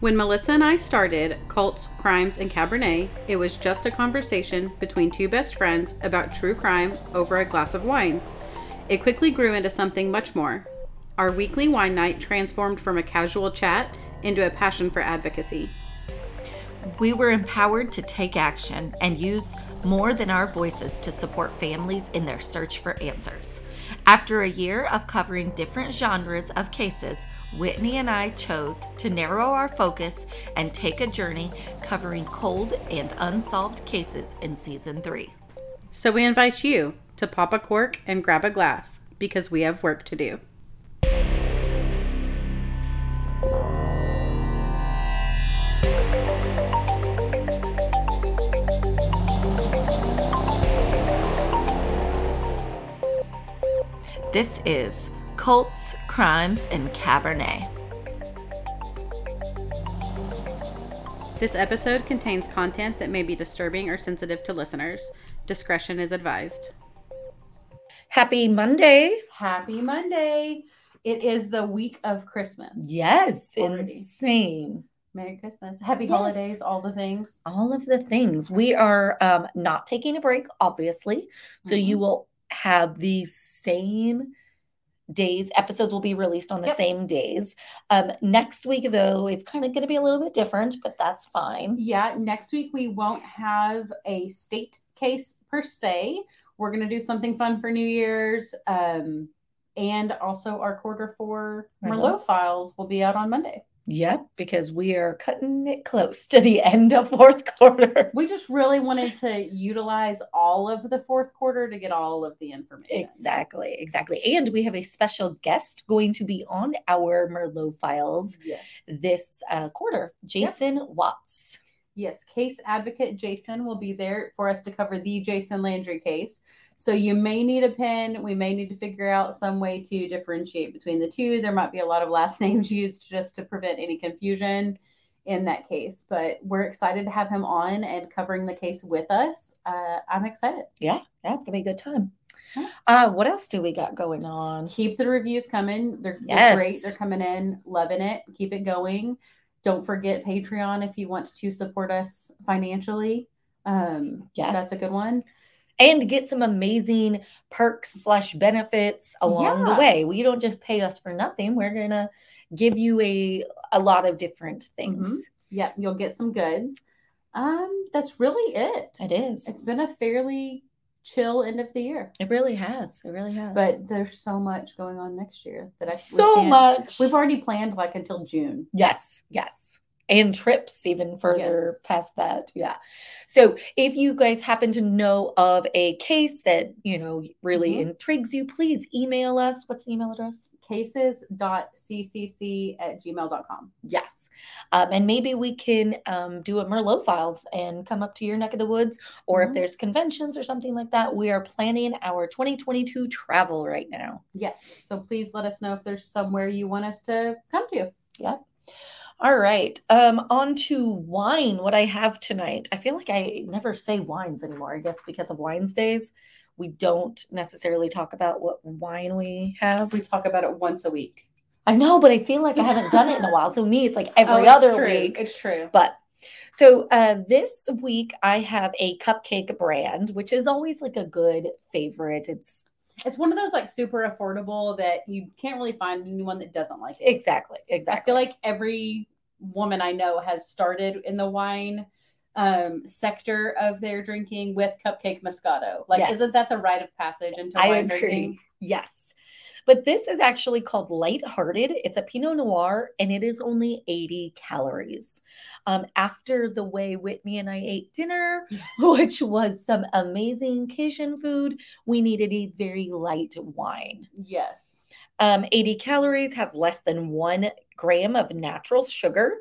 When Melissa and I started Cults, Crimes, and Cabernet, it was just a conversation between two best friends about true crime over a glass of wine. It quickly grew into something much more. Our weekly wine night transformed from a casual chat into a passion for advocacy. We were empowered to take action and use more than our voices to support families in their search for answers. After a year of covering different genres of cases, Whitney and I chose to narrow our focus and take a journey covering cold and unsolved cases in season three. So we invite you to pop a cork and grab a glass because we have work to do. This is Cults, Crimes, and Cabernet. This episode contains content that may be disturbing or sensitive to listeners. Discretion is advised. Happy Monday. Happy Monday. It is the week of Christmas. Yes, Already. insane. Merry Christmas. Happy Yes. holidays, all the things. All of the things. We are um, not taking a break, obviously. So you will have the same days. Episodes will be released on the Yep. same days. Um, next week, though, is kind of going to be a little bit different, but that's fine. Yeah, next week we won't have a state case per se. We're going to do something fun for New Year's. Um, and also, our quarter four Merlot. Merlot files will be out on Monday. Yep, because we are cutting it close to the end of fourth quarter. We just really wanted to utilize all of the fourth quarter to get all of the information. Exactly, exactly. And we have a special guest going to be on our Merlot files Yes. this uh, quarter, Jason Watts. Yes, case advocate Jason will be there for us to cover the Jason Landry case. So you may need a pen. We may need to figure out some way to differentiate between the two. There might be a lot of last names used just to prevent any confusion in that case. But we're excited to have him on and covering the case with us. Uh, I'm excited. Yeah, yeah, it's gonna be a good time. Uh, what else do we got going on? Keep the reviews coming. They're, they're great. They're coming in, loving it. Keep it going. Don't forget Patreon if you want to support us financially. Um, Yeah. that's a good one. And get some amazing perks slash benefits along the Yeah. way. We don't just pay us for nothing. We're gonna give you a a lot of different things. Yep, you'll get some goods. Um, that's really it. It is. It's been a fairly chill end of the year, It really has. It really has. but there's so much going on next year that I so much. We've already planned like until June. Yes, yes. And trips even further Yes. past that. Yeah. So if you guys happen to know of a case that, you know, really Mhm. intrigues you, please email us. What's the email address? Cases.ccc at gmail.com. Yes. Um, and maybe we can um, do a Merlot files and come up to your neck of the woods. Or if Mhm. there's conventions or something like that, we are planning our 2022 travel right now. Yes. So please let us know if there's somewhere you want us to come to. Yep. All right. Um, on to wine. What I have tonight. I feel like I never say wines anymore. I guess because of wines days, we don't necessarily talk about what wine we have. We talk about it once a week. I know, but I feel like I haven't done it in a while. So me, it's like every Oh, other true. week. It's true. But so uh, this week I have a cupcake brand, which is always like a good favorite. It's It's one of those like super affordable that you can't really find anyone that doesn't like it. exactly, I exactly. feel like every woman I know has started in the wine um sector of their drinking with cupcake moscato. Like Yes. isn't that the rite of passage into I wine agree. drinking? Yes. But this is actually called Lighthearted. It's a Pinot Noir and it is only 80 calories. Um, after the way Whitney and I ate dinner, which was some amazing Cajun food, we needed a very light wine. Yes. Um, 80 calories, has less than one gram of natural sugar.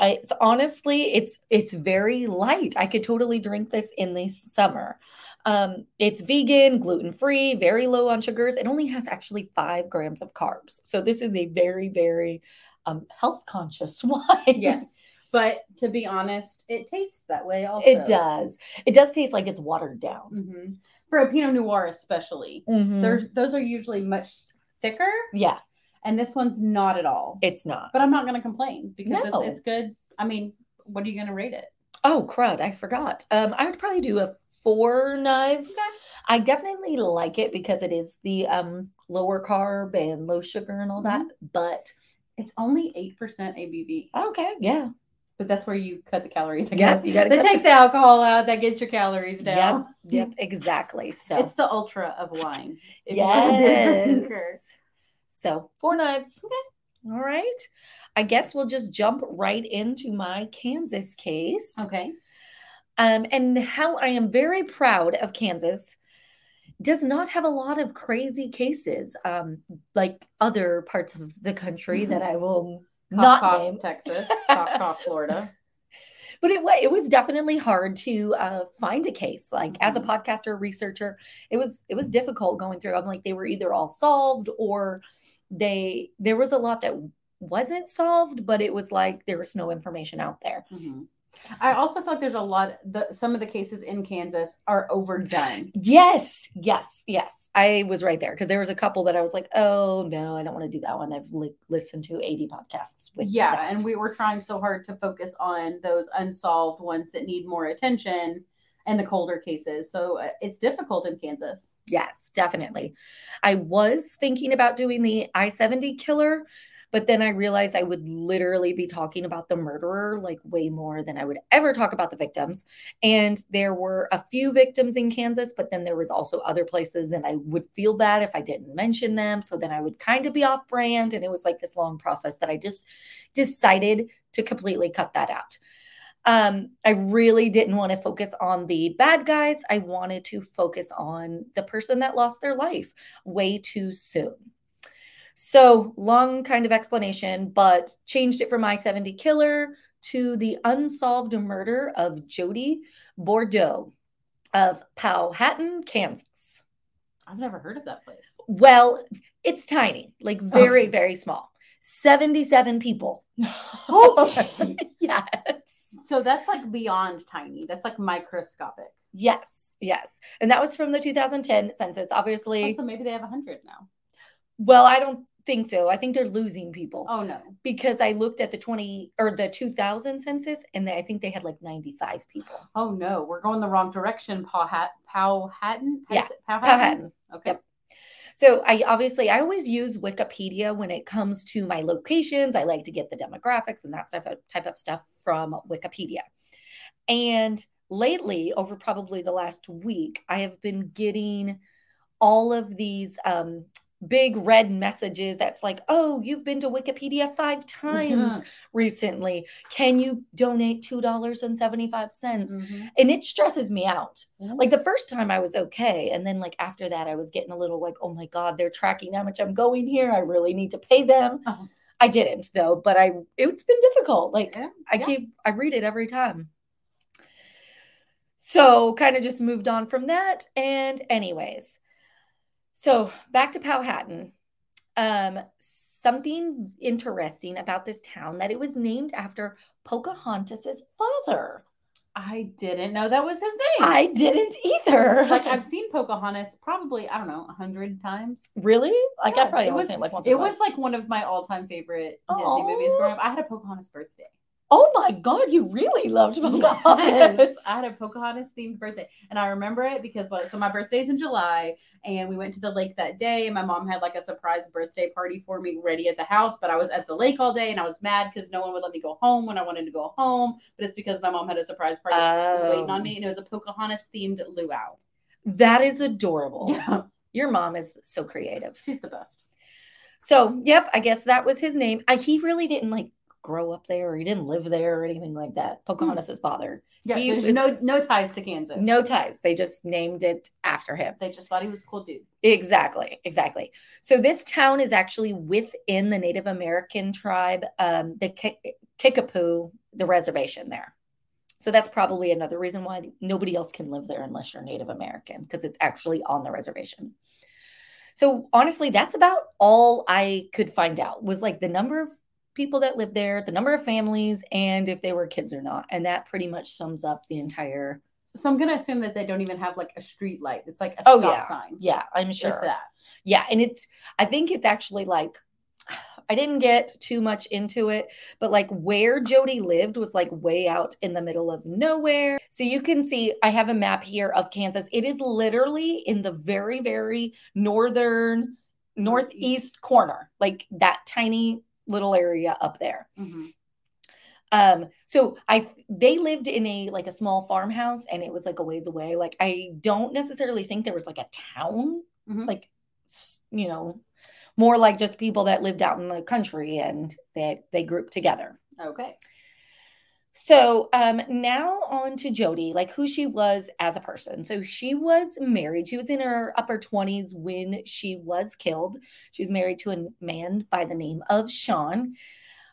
It's honestly, it's it's very light. I could totally drink this in the summer. Um, it's vegan, gluten free, very low on sugars. It only has actually five grams of carbs. So this is a very, very um, health conscious wine. Yes. But to be honest, it tastes that way also. It does. It does taste like it's watered down. hmm For a Pinot Noir, especially, Mhm. there's those are usually much thicker, yeah, and this one's not at all. it's not. but I'm not going to complain because No. it's, it's good. I mean, what are you going to rate it? Oh crud, I forgot. Um, I would probably do a four knives. I definitely like it because it is the um lower carb and low sugar and all that. But It's only eight percent ABV, okay, yeah. but that's where you cut the calories. I Yes, guess you gotta they take the alcohol out. That gets your calories down. Yep, yep, exactly. So It's the ultra of wine. if you wanna be a yes. So four knives. Okay. All right. I guess we'll just jump right into my Kansas case. Okay. Um, and how I am very proud of Kansas does not have a lot of crazy cases um, like other parts of the country that I will Cough, not cough, name. Texas. cough, cough, Florida. But it was it was definitely hard to uh, find a case. Like as a Mhm. podcaster researcher, it was it was difficult going through. I'm like they were either all solved or they there was a lot that wasn't solved, but it was like there was no information out there. I also feel like there's a lot. The some of the cases in Kansas are overdone. Yes, yes, yes. I was right there because there was a couple that I was like, oh no, I don't want to do that one. I've li- listened to 80 podcasts with yeah, that. and we were trying so hard to focus on those unsolved ones that need more attention and the colder cases. So uh, it's difficult in Kansas. Yes, definitely. I was thinking about doing the I 70 killer, but then I realized I would literally be talking about the murderer like way more than I would ever talk about the victims. And there were a few victims in Kansas, but then there was also other places, and I would feel bad if I didn't mention them. So then I would kind of be off brand. And it was like this long process that I just decided to completely cut that out. Um, I really didn't want to focus on the bad guys. I wanted to focus on the person that lost their life way too soon. So, long kind of explanation, but changed it from my 70 killer to the unsolved murder of Jody Bordeaux of Powhattan, Kansas. I've never heard of that place. Well, it's tiny, like oh. very, Okay. very small. 77 people. Oh. yes. So that's like beyond tiny. That's like microscopic. Yes. Yes. And that was from the 2010 census. Obviously, Oh, so maybe they have a hundred now. Well, I don't think so. I think they're losing people Oh no. because I looked at the 20 or the 2000 census and they, I think they had like 95 people. Oh no. We're going the wrong direction. Powhat Powhattan? How do you Yeah, Powhattan? Powhattan. Okay. Yep. So I obviously I always use Wikipedia when it comes to my locations. I like to get the demographics and that stuff type of stuff from Wikipedia. And lately, over probably the last week, I have been getting all of these um, big red messages that's like, oh, you've been to Wikipedia five times recently. Can you donate $2.75? Mhm. And it stresses me out. Like the first time I was okay. And then like after that, I was getting a little like, oh my God, they're tracking how much I'm going here. I really need to pay them. Oh. I didn't though, but I it's been difficult. Like Yeah, I keep I read it every time. So kind of just moved on from that. And anyways, so back to Powhattan. Um, something interesting about this town that it was named after Pocahontas's father. I didn't know that was his name. I didn't either. like I've seen Pocahontas probably I don't know a hundred times. really like Yeah, I probably it was- seen it like once. It was like one of my all-time favorite Aw. Disney movies growing up. I had a Pocahontas birthday. Oh my god, you really loved Pocahontas. Yes, I had a Pocahontas themed birthday, and I remember it because like so my birthday's in July, and we went to the lake that day. And my mom had like a surprise birthday party for me ready at the house, but I was at the lake all day, and I was mad because no one would let me go home when I wanted to go home. But it's because my mom had a surprise party oh. waiting on Oh. me, and it was a Pocahontas themed luau. That is adorable. Yeah, Your mom is so creative. she's the best. So, yep, I guess that was his name. I, he really didn't like grow up there or he didn't live there or anything like that. Pocahontas's father. Yeah, He there's was- no no ties to Kansas. No ties. They just named it after him. They just thought he was a cool dude. Exactly, exactly. So this town is actually within the Native American tribe, um, the Ki- Kickapoo, the reservation there. So that's probably another reason why nobody else can live there unless you're Native American, because it's actually on the reservation. So honestly, that's about all I could find out was like the number of people that live there, the number of families, and if they were kids or not. And that pretty much sums up the entire. So I'm gonna assume that they don't even have like a street light. It's like a Oh, stop yeah. sign. Yeah, I'm If sure. that. Yeah, and it's I think it's actually like I didn't get too much into it, but like where Jody lived was like way out in the middle of nowhere. So you can see I have a map here of Kansas. It is literally in the very very northern northeast corner, like that tiny little area up there. Mhm. Um, so I they lived in a like a small farmhouse and it was like a ways away. Like I don't necessarily think there was like a town, Mhm. like you know, more like just people that lived out in the country and that they grouped together. Okay. So um now on to Jody, like who she was as a person. So she was married. She was in her upper 20s when she was killed. She was married to a man by the name of Sean.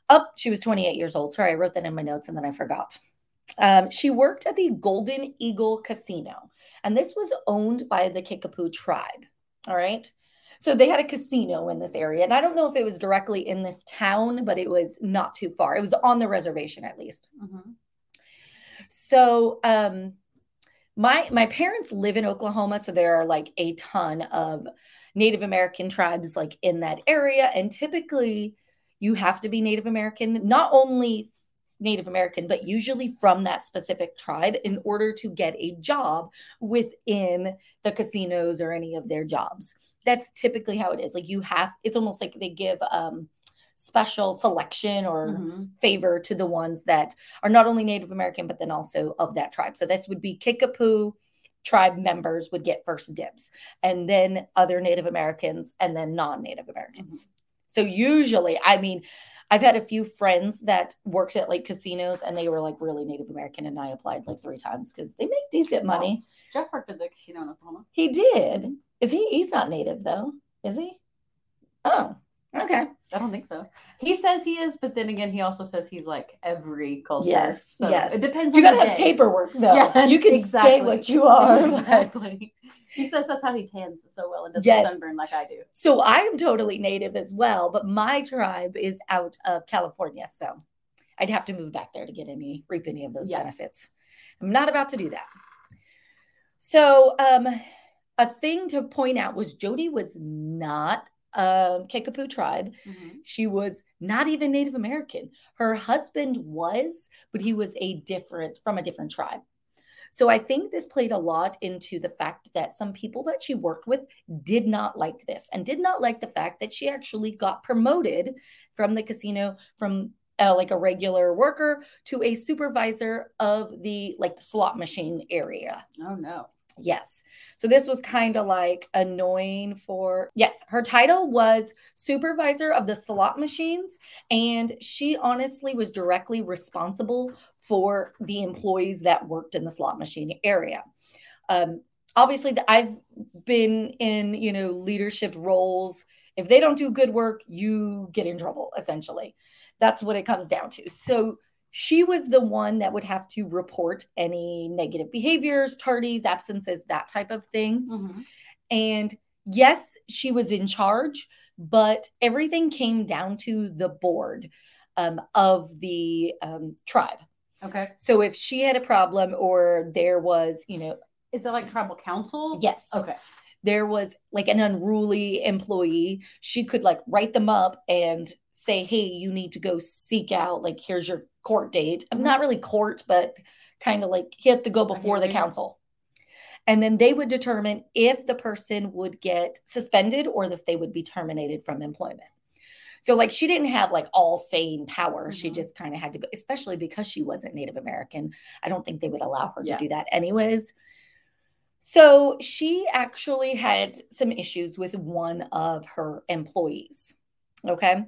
Up, she was 28 years old. Sorry, I wrote that in my notes and then I forgot. Um, she worked at the Golden Eagle Casino, and this was owned by the Kickapoo tribe. All right. So they had a casino in this area. And I don't know if it was directly in this town, but it was not too far. It was on the reservation at least. Mhm. So um my my parents live in Oklahoma, so there are like a ton of Native American tribes like in that area and typically you have to be Native American, not only Native American, but usually from that specific tribe in order to get a job within the casinos or any of their jobs. That's typically how it is. Like you have, it's almost like they give um, special selection or Mhm. favor to the ones that are not only Native American, but then also of that tribe. So this would be Kickapoo tribe members would get first dibs, and then other Native Americans, and then non Native Americans. So usually, I mean, I've had a few friends that worked at like casinos and they were like really Native American, and I applied like three times because they make decent money. Jeff worked at the casino in Oklahoma. He did. Is he? He's not Native though, is he? Oh, okay. I don't think so. He says he is, but then again, he also says he's like every culture. Yes, So yes. it depends. You gotta have day. paperwork though. Yeah, you can say exactly. what you are. but- Exactly. He says that's how he tans so well and doesn't Yes. sunburn like I do. So I am totally native as well, but my tribe is out of California. So I'd have to move back there to get any, reap any of those Yeah. benefits. I'm not about to do that. So um, a thing to point out was Jody was not a Kickapoo tribe. Mhm. She was not even Native American. Her husband was, but he was a different from a different tribe. So I think this played a lot into the fact that some people that she worked with did not like this and did not like the fact that she actually got promoted from the casino from uh, like a regular worker to a supervisor of the like the slot machine area. Oh no. Yes. So this was kind of like annoying for, yes, her title was supervisor of the slot machines. And she honestly was directly responsible for the employees that worked in the slot machine area. Um, obviously, I've been in, you know, leadership roles. If they don't do good work, you get in trouble, essentially. That's what it comes down to. So she was the one that would have to report any negative behaviors, tardies, absences, that type of thing. Mhm. And yes, she was in charge, but everything came down to the board um, of the um, tribe. Okay. So if she had a problem or there was, you know, Is it like tribal council? yes, Okay. there was like an unruly employee, she could like write them up and say, hey, you need to go seek out, like, here's your court date. I'm Mhm. not really court, but kind of like he had to go before the council. And then they would determine if the person would get suspended or if they would be terminated from employment. So, like, she didn't have like all saying power. She Mhm. just kind of had to go, especially because she wasn't Native American. I don't think they would allow her to do that, anyways. So she actually had some issues with one of her employees. Okay.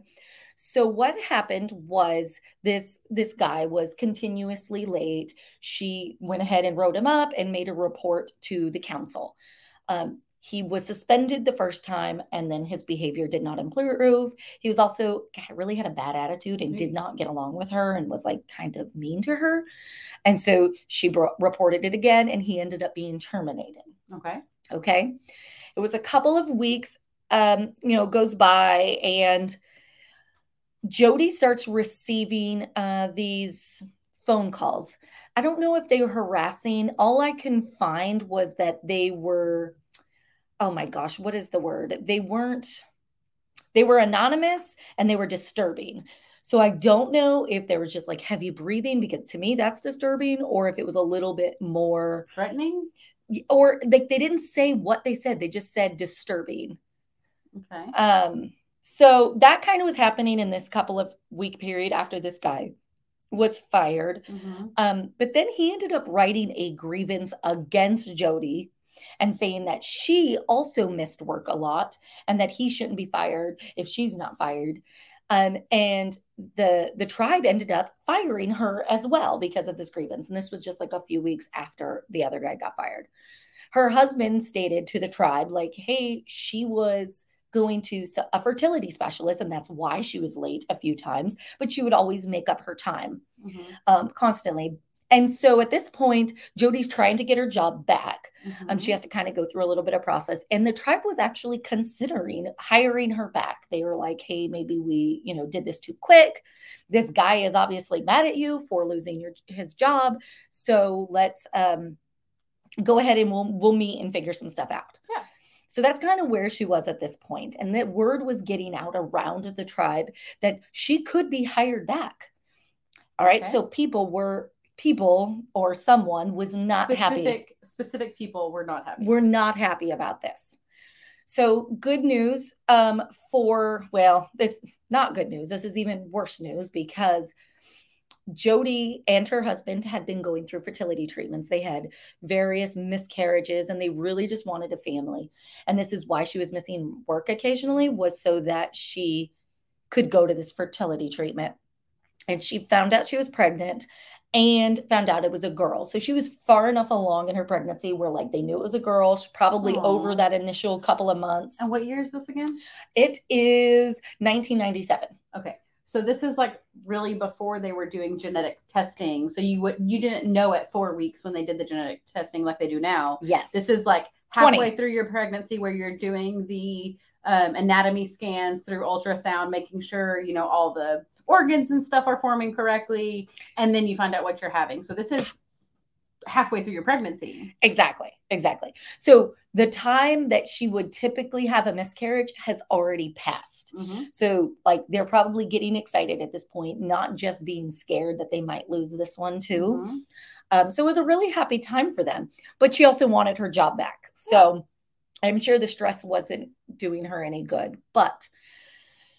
So what happened was this this guy was continuously late. She went ahead and wrote him up and made a report to the council. Um, he was suspended the first time and then his behavior did not improve. He was also really had a bad attitude and did not get along with her and was like kind of mean to her. And so she bro- reported it again and he ended up being terminated. Okay. Okay. It was a couple of weeks, um, you know, goes by and Jody starts receiving uh, these phone calls. I don't know if they were harassing. All I can find was that they were oh my gosh, what is the word? They weren't, they were anonymous and they were disturbing. So I don't know if there was just like heavy breathing because to me that's disturbing, or if it was a little bit more threatening, or like they didn't say what they said. They just said disturbing. Okay. Um. So that kind of was happening in this couple of week period after this guy was fired. Mm-hmm. Um. But then he ended up writing a grievance against Jody and saying that she also missed work a lot and that he shouldn't be fired if she's not fired. Um, and the the tribe ended up firing her as well because of this grievance. And this was just like a few weeks after the other guy got fired. Her husband stated to the tribe, like, hey, she was going to a fertility specialist, and that's why she was late a few times, but she would always make up her time Mm-hmm. um, constantly. And so at this point, Jody's trying to get her job back. Mm-hmm. Um, she has to kind of go through a little bit of process. And the tribe was actually considering hiring her back. They were like, hey, maybe we, you know, did this too quick. This guy is obviously mad at you for losing your his job. So let's um go ahead and we'll we'll meet and figure some stuff out. Yeah. So that's kind of where she was at this point. And that word was getting out around the tribe that she could be hired back. All right. Okay. So people were people or someone was not happy specific specific people were not happy. we're not happy about this. So good news um, for well, this not good news. This is even worse news because Jody and her husband had been going through fertility treatments. They had various miscarriages and they really just wanted a family. And this is why she was missing work occasionally was so that she could go to this fertility treatment. And she found out she was pregnant and found out it was a girl. So she was far enough along in her pregnancy where like they knew it was a girl. She's probably Aw. over that initial couple of months. and what year is this again? It is 1997. Okay. So this is like really before they were doing genetic testing. So you would you didn't know at four weeks when they did the genetic testing like they do now. Yes. This is like 20. halfway through your pregnancy where you're doing the um, anatomy scans through ultrasound, making sure you know all the organs and stuff are forming correctly, and then you find out what you're having. So this is halfway through your pregnancy. Exactly. Exactly. So the time that she would typically have a miscarriage has already passed. Mm-hmm. So, like, they're probably getting excited at this point, not just being scared that they might lose this one too. Mhm. Um, so, it was a really happy time for them. But she also wanted her job back. So, I'm sure the stress wasn't doing her any good. But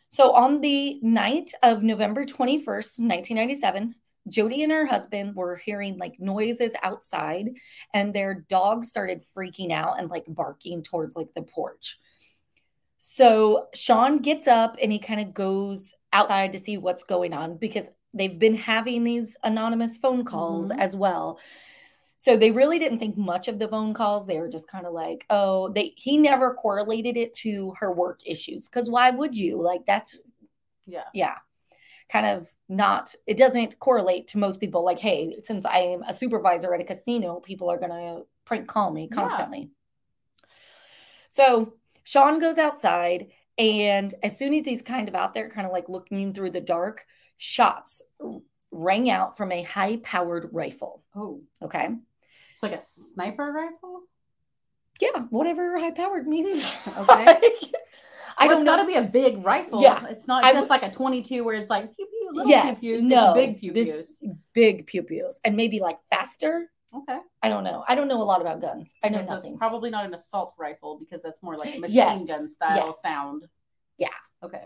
so, on the night of November 21st, 1997, Jody and her husband were hearing like noises outside, and their dog started freaking out and like barking towards like the porch. So Sean gets up and he kind of goes outside to see what's going on because they've been having these anonymous phone calls Mhm. as well. So they really didn't think much of the phone calls. They were just kind of like, oh, they he never correlated it to her work issues. Cause why would you? Like that's Yeah. yeah kind of not it doesn't correlate to most people like hey since i am a supervisor at a casino people are going to prank call me Yeah. constantly so sean goes outside and as soon as he's kind of out there kind of like looking through the dark shots rang out from a high powered rifle Oh, okay it's like a sniper rifle. yeah whatever high powered means Okay. i Well, don't it's got to be a big rifle. Yeah. It's not I just like a 22 where it's like pew pew little yes pew pews. no It's big pew pews. big pew pews and maybe like faster Okay. I don't know. I don't know a lot about guns. I know Okay, so nothing. it's probably not an assault rifle because that's more like a machine Yes, gun style yes. sound. Yeah. Okay.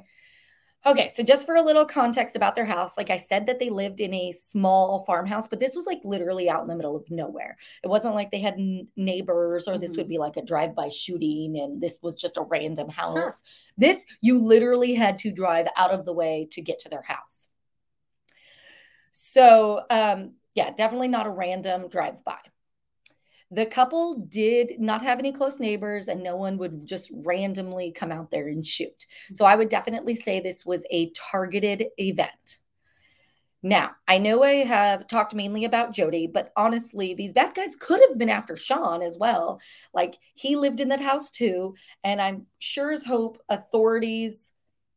Okay, so just for a little context about their house, like I said, that they lived in a small farmhouse, but this was like literally out in the middle of nowhere. It wasn't like they had n- neighbors or this Mhm. would be like a drive by shooting and this was just a random house. Sure. This, you literally had to drive out of the way to get to their house. So, um, yeah, definitely not a random drive by. The couple did not have any close neighbors, and no one would just randomly come out there and shoot. So I would definitely say this was a targeted event. Now, I know I have talked mainly about Jody, but honestly, these bad guys could have been after Sean as well. Like he lived in that house too, and I'm sure as hope authorities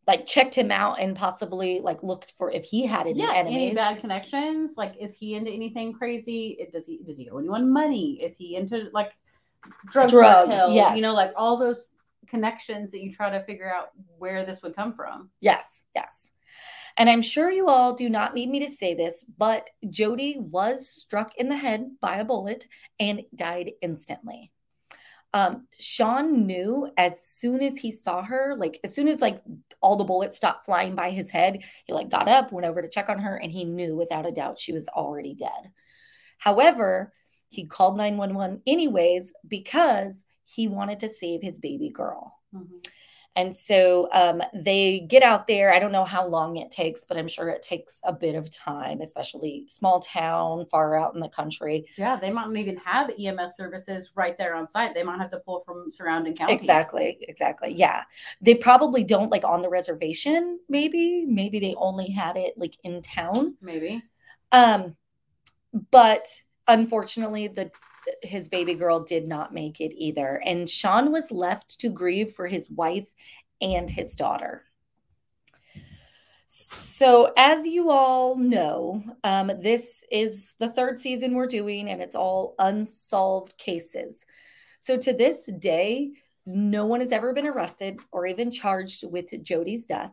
like checked him out and possibly like looked for if he had any yeah, enemies. any bad connections? Like, is he into anything crazy? It- Does he does he owe anyone money? Is he into like drug Drugs, cartels? yes. You know, like all those connections that you try to figure out where this would come from. Yes, yes. And I'm sure you all do not need me to say this, but Jody was struck in the head by a bullet and died instantly. Um, Sean knew as soon as he saw her, like as soon as like all the bullets stopped flying by his head, he like got up, went over to check on her, and he knew without a doubt she was already dead. However, he called 911 anyways because he wanted to save his baby girl. And so um, they get out there. I don't know how long it takes, but I'm sure it takes a bit of time, especially small town, far out in the country. Yeah, they might not even have EMS services right there on site. They might have to pull from surrounding counties. Exactly, exactly. Yeah. They probably don't like on the reservation, maybe. Maybe they only had it like in town. Maybe. Um, but unfortunately, the his baby girl did not make it either. And Sean was left to grieve for his wife and his daughter. So, as you all know, um, this is the third season we're doing, and it's all unsolved cases. So, to this day, no one has ever been arrested or even charged with Jody's death.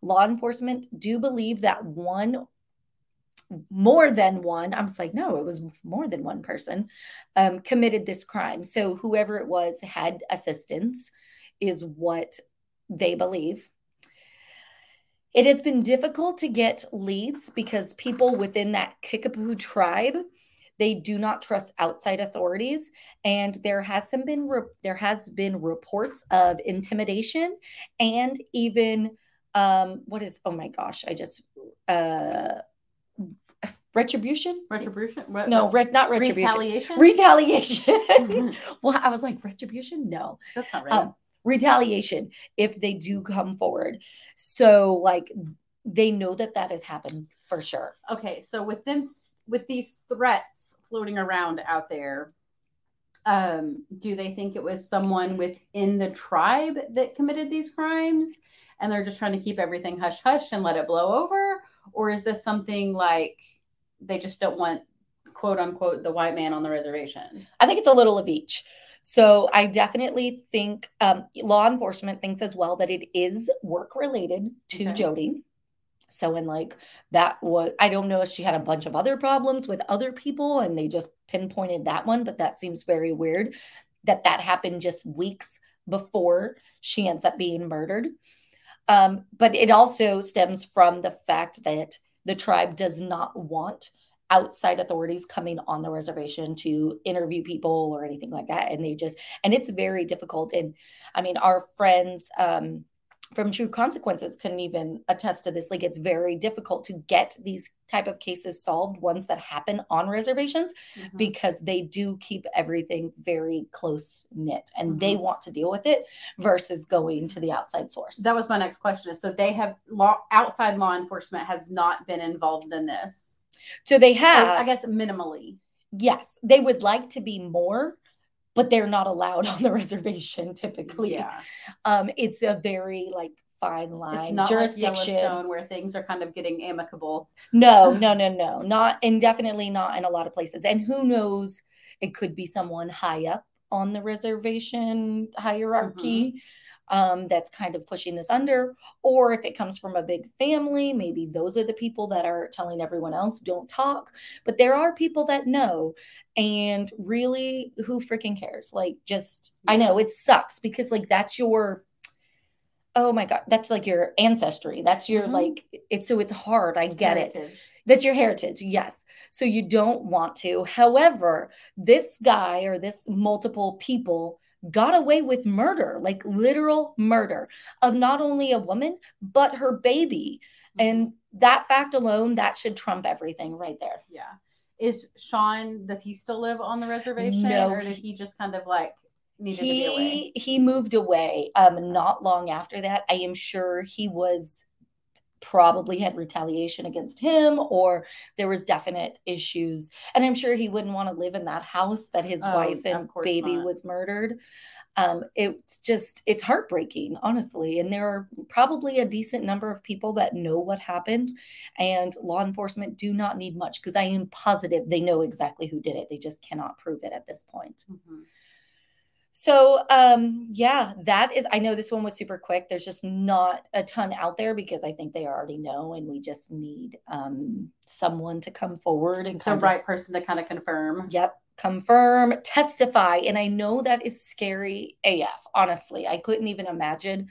Law enforcement do believe that one more than one i'm just like no it was more than one person um, committed this crime. So whoever it was had assistance is what they believe. It has been difficult to get leads because people within that kickapoo tribe they do not trust outside authorities. And there has some been re- there has been reports of intimidation and even um what is oh my gosh i just uh retribution? Retribution? Re- no re- not retribution. Retaliation? retaliation. Well i was like retribution? No. That's not right. um, retaliation if they do come forward. So like they know that that has happened for sure. Okay so with them with these threats floating around out there um do they think it was someone within the tribe that committed these crimes and they're just trying to keep everything hush hush and let it blow over? Or is this something like they just don't want quote unquote the white man on the reservation I think it's a little of each. So I definitely think um, law enforcement thinks as well that it is work related to Okay. Jody. So and like that was I don't know if she had a bunch of other problems with other people and they just pinpointed that one, but that seems very weird that that happened just weeks before she ends up being murdered. Um, but it also stems from the fact that the tribe does not want outside authorities coming on the reservation to interview people or anything like that. And they just and it's very difficult. And i mean our friends um from true consequences couldn't even attest to this. Like it's very difficult to get these type of cases solved ones that happen on reservations Mhm. because they do keep everything very close knit and they Mhm. want to deal with it versus going to the outside source. That was my next question is so they have law outside law enforcement has not been involved in this? So they have i guess minimally. Yes they would like to be more but they're not allowed on the reservation typically. Yeah. Um it's a very like fine line it's not like jurisdiction. Yellowstone where things are kind of getting amicable. No no no no. Not and definitely not in a lot of places. And who knows it could be someone high up on the reservation hierarchy um, that's kind of pushing this under or if it comes from a big family maybe those are the people that are telling everyone else don't talk. But there are people that know and really who freaking cares? Like just i know it sucks because like that's your oh my god that's like your ancestry. That's your Mhm. like it's so it's hard. I get it. that's your heritage yes. So you don't want to. However this guy or this multiple people got away with murder like literal murder of not only a woman but her baby Mm-hmm. and that fact alone that should trump everything right there Yeah. Is Sean, does he still live on the reservation? No, or did he- just kind of like needed to be away? he he moved away um not long after that i am sure he was probably had retaliation against him or there was definite issues. And i'm sure he wouldn't want to live in that house that his Oh, wife and baby not. was murdered. Um it's just it's heartbreaking honestly. And there are probably a decent number of people that know what happened and law enforcement do not need much because i am positive they know exactly who did it. They just cannot prove it at this point. Mhm. So um yeah, that is I know this one was super quick. There's just not a ton out there because I think they already know and we just need um someone to come forward and The of right person to kind of confirm. yep, confirm, testify. And I know that is scary AF, honestly. I couldn't even imagine.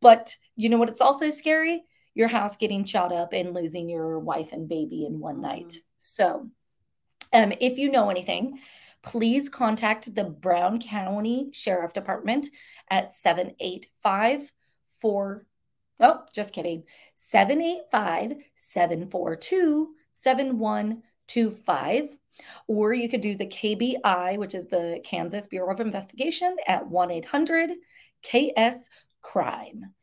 But you know what it's also scary? Your house getting shot up and losing your wife and baby in one Mhm. night. So um if you know anything, please contact the Brown County Sheriff Department at 785 4 Oh, just kidding. 785 742 7125. Or you could do the KBI, which is the Kansas Bureau of Investigation, at 1 800 KS Crime.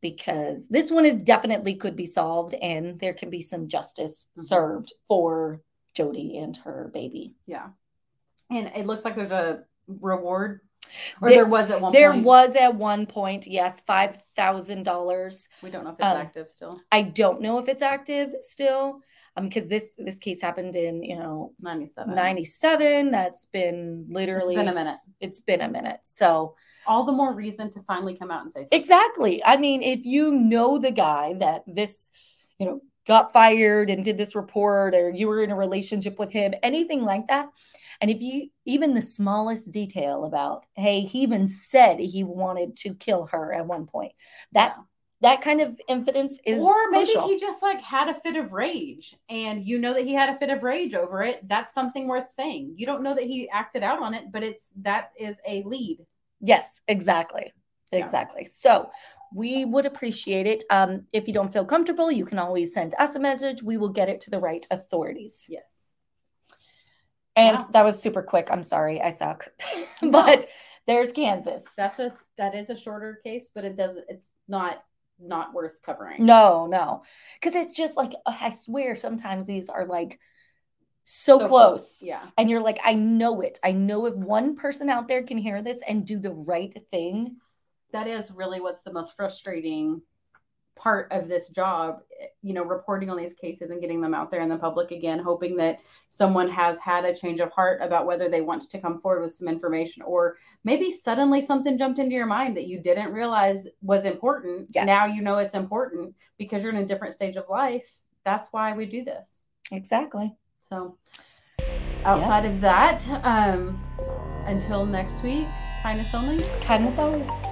Because this one is definitely could be solved and there can be some justice Mhm. served for Jody and her baby. Yeah. And it looks like there's a reward, or There- there, was at one There point. was at one point, yes, five thousand dollars. We don't know if it's um, active still. I don't know if it's active still, um, because this this case happened in you know 97. ninety seven. That's been It's literally been a minute. It's been a minute. So All the more reason to finally come out and say something. exactly. I mean, if you know the guy that this, you know, got fired and did this report, or you were in a relationship with him, anything like that. And if you even the smallest detail about, hey, he even said he wanted to kill her at one point. That Yeah. that kind of evidence is or maybe crucial. he just like had a fit of rage and you know that he had a fit of rage over it that's something worth saying you don't know that he acted out on it but it's that is a lead Yes, exactly. Exactly. So we would appreciate it. Um, if you don't feel comfortable, you can always send us a message. We will get it to the right authorities. yes And Wow. that was super quick. I'm sorry, I suck. No. but there's Kansas. that's a that is a shorter case but it doesn't it's not not worth covering No, no. Because it's just like, I swear, sometimes these are like so, close. yeah And you're like, I know it. I know if one person out there can hear this and do the right thing. That is really what's the most frustrating part of this job you know reporting on these cases and getting them out there in the public again hoping that someone has had a change of heart about whether they want to come forward with some information or maybe suddenly something jumped into your mind that you didn't realize was important Yes. now you know it's important because you're in a different stage of life that's why we do this Exactly. so outside of that um until next week kindness only Kindness always.